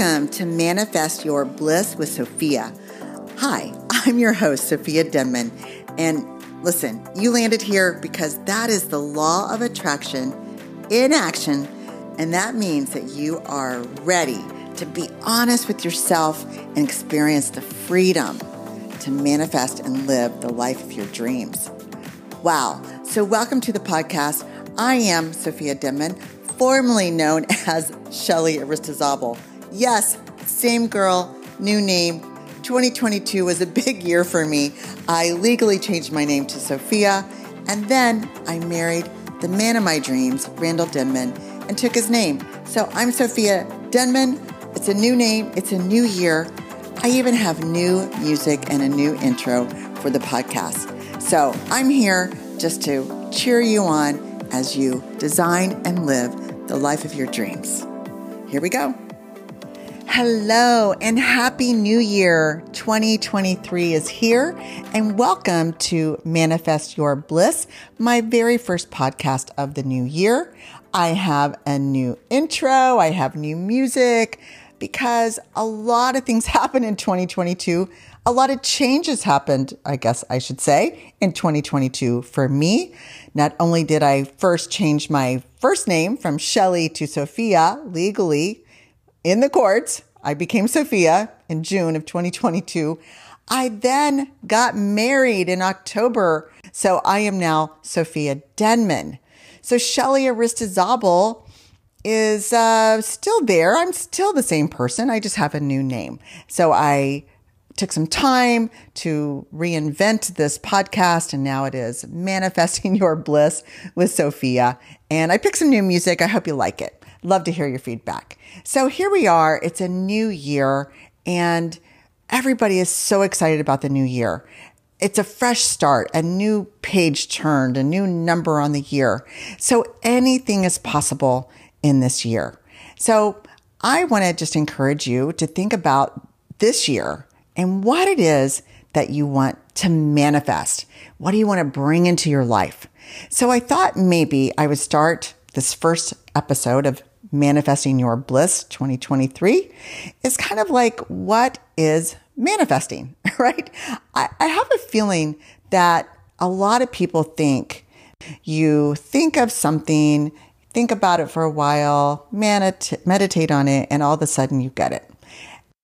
Welcome to Manifest Your Bliss with Sophia. Hi, I'm your host, Sophia Denman. And listen, you landed here because that is the law of attraction in action. And that means that you are ready to be honest with yourself and experience the freedom to manifest and live the life of your dreams. Wow. So, welcome to the podcast. I am Sophia Denman, formerly known as Shelly Aristizabal. Yes, same girl, new name. 2022 was a big year for me. I legally changed my name to Sophia, and then I married the man of my dreams, Randall Denman, and took his name. So I'm Sophia Denman. It's a new name, it's a new year. I even have new music and a new intro for the podcast. So I'm here just to cheer you on as you design and live the life of your dreams. Here we go. Hello and happy new year. 2023 is here and welcome to Manifest Your Bliss, my very first podcast of the new year. I have a new intro. I have new music because a lot of things happened in 2022. A lot of changes happened, I guess I should say, in 2022 for me. Not only did I first change my first name from Shelly to Sophia legally in the courts. I became Sophia in June of 2022. I then got married in October. So I am now Sophia Denman. So Shelly Aristizabal is uh, still there. I'm still the same person. I just have a new name. So I took some time to reinvent this podcast, and now it is Manifesting Your Bliss with Sophia. And I picked some new music. I hope you like it. Love to hear your feedback. So here we are. It's a new year, and everybody is so excited about the new year. It's a fresh start, a new page turned, a new number on the year. So anything is possible in this year. So I want to just encourage you to think about this year and what it is that you want to manifest. What do you want to bring into your life? So I thought maybe I would start this first episode of Manifesting Your Bliss 2023 is kind of like what is manifesting, right? I, I have a feeling that a lot of people think you think of something, think about it for a while, medit- meditate on it, and all of a sudden you get it.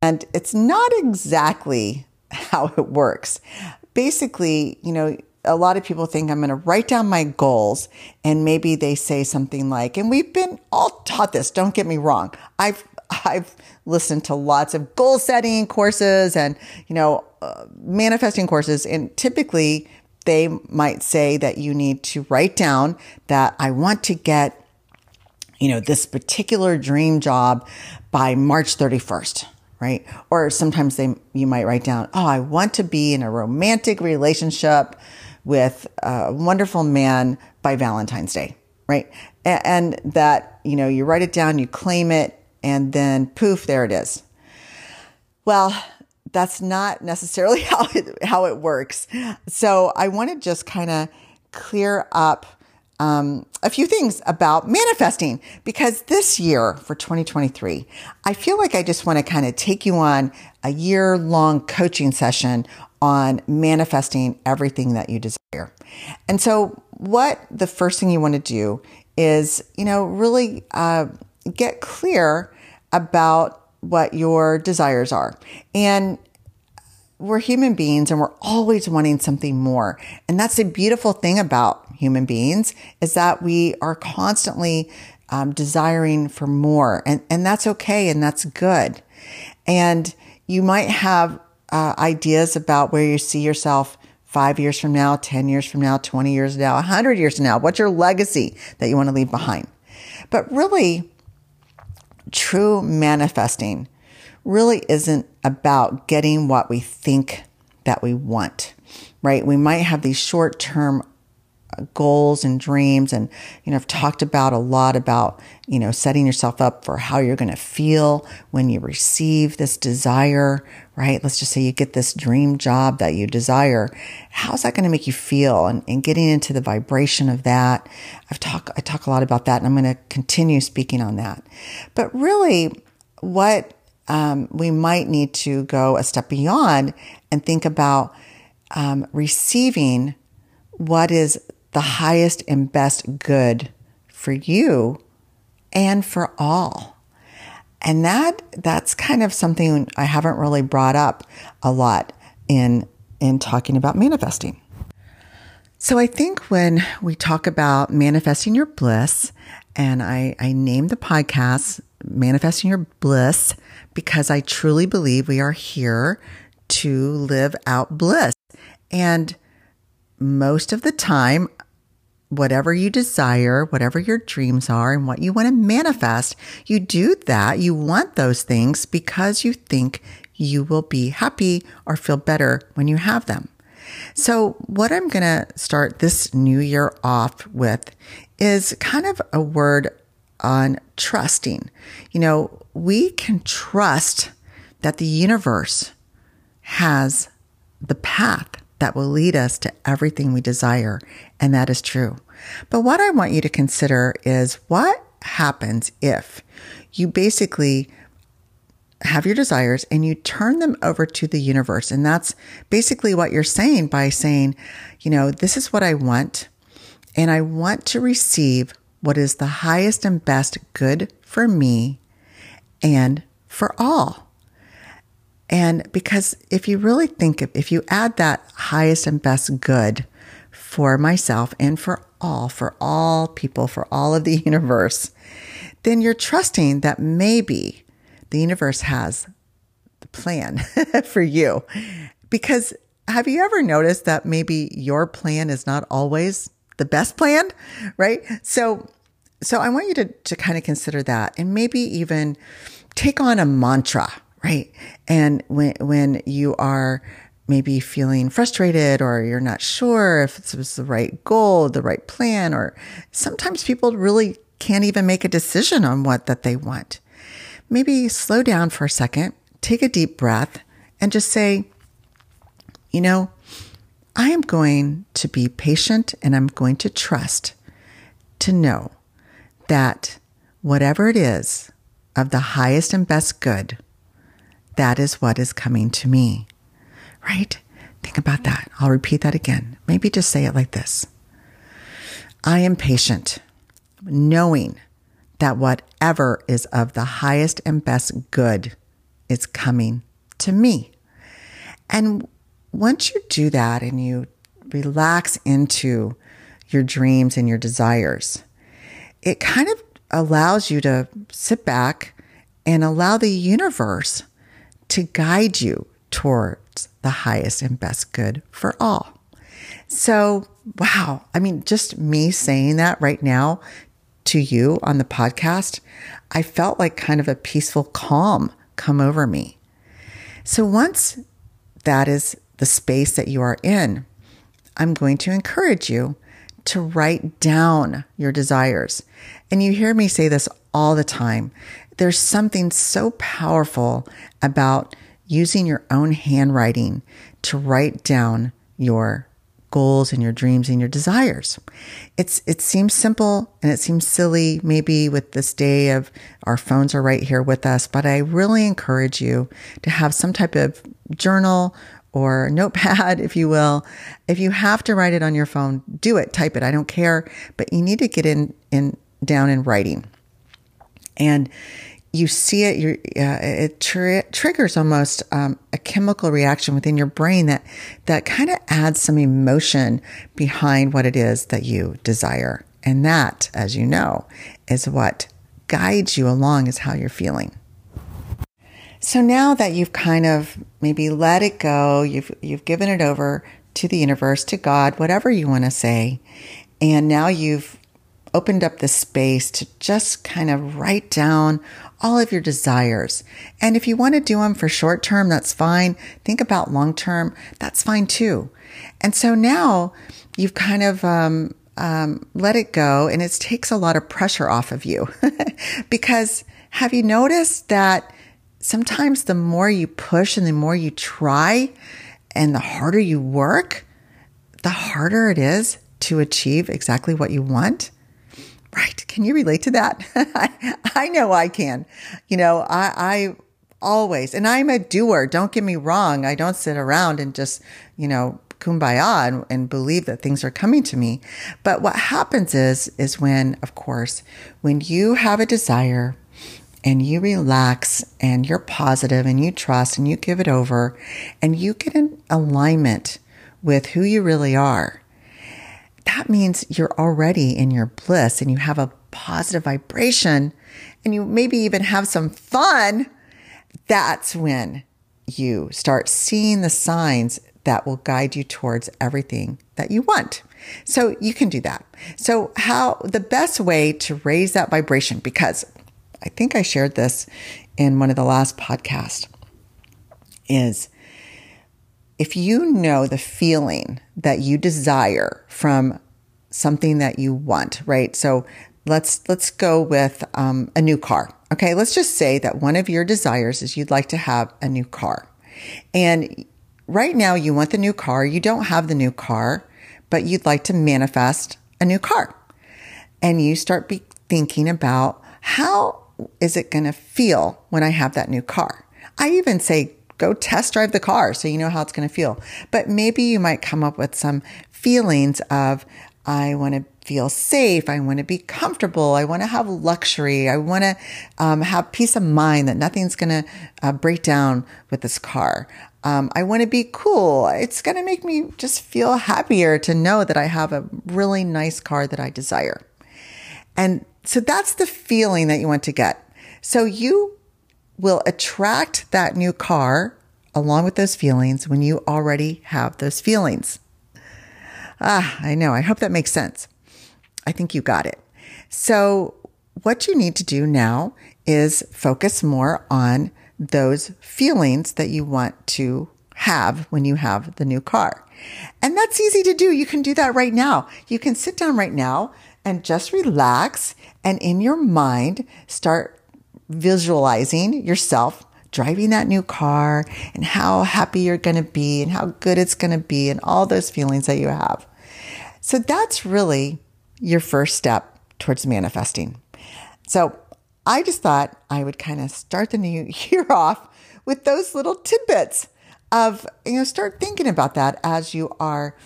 And it's not exactly how it works. Basically, you know, a lot of people think I'm going to write down my goals and maybe they say something like, and we've been all taught this, don't get me wrong. I've, I've listened to lots of goal setting courses and, you know, uh, manifesting courses. And typically they might say that you need to write down that I want to get, you know, this particular dream job by March 31st right? Or sometimes they you might write down, "Oh, I want to be in a romantic relationship with a wonderful man by Valentine's Day, right? And that, you know, you write it down, you claim it, and then poof, there it is. Well, that's not necessarily how it, how it works. So I want to just kind of clear up um, a few things about manifesting because this year for 2023, I feel like I just want to kind of take you on a year long coaching session on manifesting everything that you desire. And so, what the first thing you want to do is, you know, really uh, get clear about what your desires are. And we're human beings and we're always wanting something more. And that's the beautiful thing about human beings is that we are constantly um, desiring for more. And, and that's okay and that's good. And you might have uh, ideas about where you see yourself five years from now, 10 years from now, 20 years now, 100 years from now? What's your legacy that you want to leave behind? But really, true manifesting really isn't about getting what we think that we want, right? We might have these short term goals and dreams and you know I've talked about a lot about you know setting yourself up for how you're going to feel when you receive this desire right? Let's just say you get this dream job that you desire. How's that going to make you feel? And, and getting into the vibration of that. I've talked I talk a lot about that and I'm going to continue speaking on that. But really what um, we might need to go a step beyond and think about um, receiving what is the highest and best good for you and for all. And that that's kind of something I haven't really brought up a lot in in talking about manifesting. So I think when we talk about manifesting your bliss, and I, I named the podcast Manifesting Your Bliss because I truly believe we are here to live out bliss. And most of the time, whatever you desire, whatever your dreams are, and what you want to manifest, you do that. You want those things because you think you will be happy or feel better when you have them. So, what I'm going to start this new year off with is kind of a word on trusting. You know, we can trust that the universe has the path that will lead us to everything we desire. And that is true. But what I want you to consider is what happens if you basically have your desires and you turn them over to the universe. And that's basically what you're saying by saying, you know, this is what I want. And I want to receive what is the highest and best good for me and for all. And because if you really think of, if you add that highest and best good for myself and for all, for all people, for all of the universe, then you're trusting that maybe the universe has the plan for you. Because have you ever noticed that maybe your plan is not always the best plan, right? So, so I want you to, to kind of consider that and maybe even take on a mantra right? And when, when you are maybe feeling frustrated or you're not sure if this was the right goal, the right plan, or sometimes people really can't even make a decision on what that they want. Maybe slow down for a second, take a deep breath and just say, you know, I am going to be patient and I'm going to trust to know that whatever it is of the highest and best good that is what is coming to me. Right? Think about that. I'll repeat that again. Maybe just say it like this I am patient, knowing that whatever is of the highest and best good is coming to me. And once you do that and you relax into your dreams and your desires, it kind of allows you to sit back and allow the universe to guide you towards the highest and best good for all. So, wow. I mean, just me saying that right now to you on the podcast, I felt like kind of a peaceful calm come over me. So, once that is the space that you are in, I'm going to encourage you to write down your desires. And you hear me say this all the time. There's something so powerful about using your own handwriting to write down your goals and your dreams and your desires. It's it seems simple and it seems silly maybe with this day of our phones are right here with us, but I really encourage you to have some type of journal or notepad if you will. If you have to write it on your phone, do it, type it, I don't care, but you need to get in in down in writing and you see it, uh, it tr- triggers almost um, a chemical reaction within your brain that that kind of adds some emotion behind what it is that you desire, and that, as you know, is what guides you along is how you're feeling. So now that you've kind of maybe let it go, you've you've given it over to the universe, to God, whatever you want to say, and now you've opened up the space to just kind of write down all of your desires. And if you want to do them for short term, that's fine. Think about long term, that's fine too. And so now you've kind of um, um, let it go, and it takes a lot of pressure off of you. because have you noticed that sometimes the more you push and the more you try and the harder you work, the harder it is to achieve exactly what you want? Right. Can you relate to that? I, know I can. You know, I, always. And I'm a doer. Don't get me wrong. I don't sit around and just, you know, kumbaya and, and, believe that things are coming to me. But what happens is, is when, of course, when you have a desire and you relax and you're positive and you trust and you give it over and you get in alignment with who you really are, that means you're already in your bliss and you have a positive vibration and you maybe even have some fun. That's when you start seeing the signs that will guide you towards everything that you want. So you can do that. So how the best way to raise that vibration, because I think I shared this in one of the last podcasts, is if you know the feeling that you desire from something that you want, right? So let's let's go with um, a new car. Okay, let's just say that one of your desires is you'd like to have a new car, and right now you want the new car, you don't have the new car, but you'd like to manifest a new car. And you start be thinking about how is it going to feel when I have that new car? I even say go test drive the car so you know how it's going to feel. But maybe you might come up with some feelings of I want to feel safe. I want to be comfortable. I want to have luxury. I want to um, have peace of mind that nothing's going to uh, break down with this car. Um, I want to be cool. It's going to make me just feel happier to know that I have a really nice car that I desire. And so that's the feeling that you want to get. So you will attract that new car along with those feelings when you already have those feelings. Ah, I know. I hope that makes sense. I think you got it. So what you need to do now is focus more on those feelings that you want to have when you have the new car. And that's easy to do. You can do that right now. You can sit down right now and just relax and in your mind start visualizing yourself driving that new car and how happy you're going to be and how good it's going to be and all those feelings that you have. So that's really your first step towards manifesting. So I just thought I would kind of start the new year off with those little tidbits of, you know, start thinking about that as you are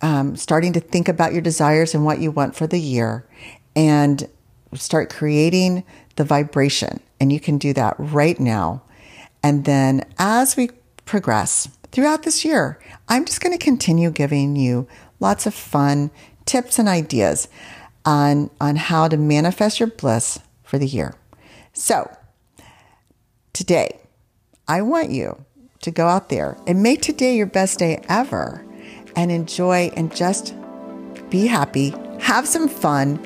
um, starting to think about your desires and what you want for the year and start creating the vibration. And you can do that right now. And then as we progress throughout this year, I'm just going to continue giving you lots of fun tips and ideas on, on how to manifest your bliss for the year. So, today, I want you to go out there and make today your best day ever and enjoy and just be happy, have some fun,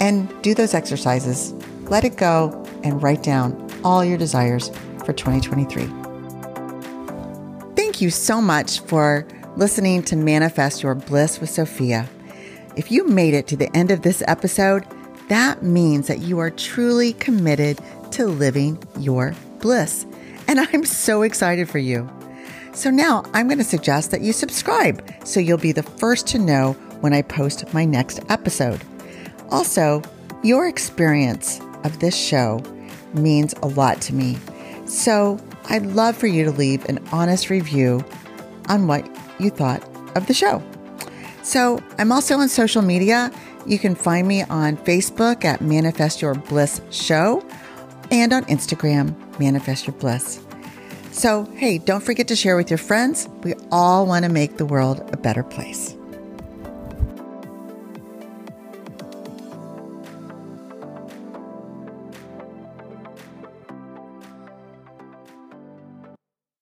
and do those exercises. Let it go and write down all your desires for 2023. Thank you so much for listening to Manifest Your Bliss with Sophia. If you made it to the end of this episode, that means that you are truly committed to living your bliss. And I'm so excited for you. So now I'm going to suggest that you subscribe so you'll be the first to know when I post my next episode. Also, your experience of this show means a lot to me. So I'd love for you to leave an honest review on what you thought of the show. So I'm also on social media. You can find me on Facebook at Manifest Your Bliss Show and on Instagram, Manifest Your Bliss. So, hey, don't forget to share with your friends. We all want to make the world a better place.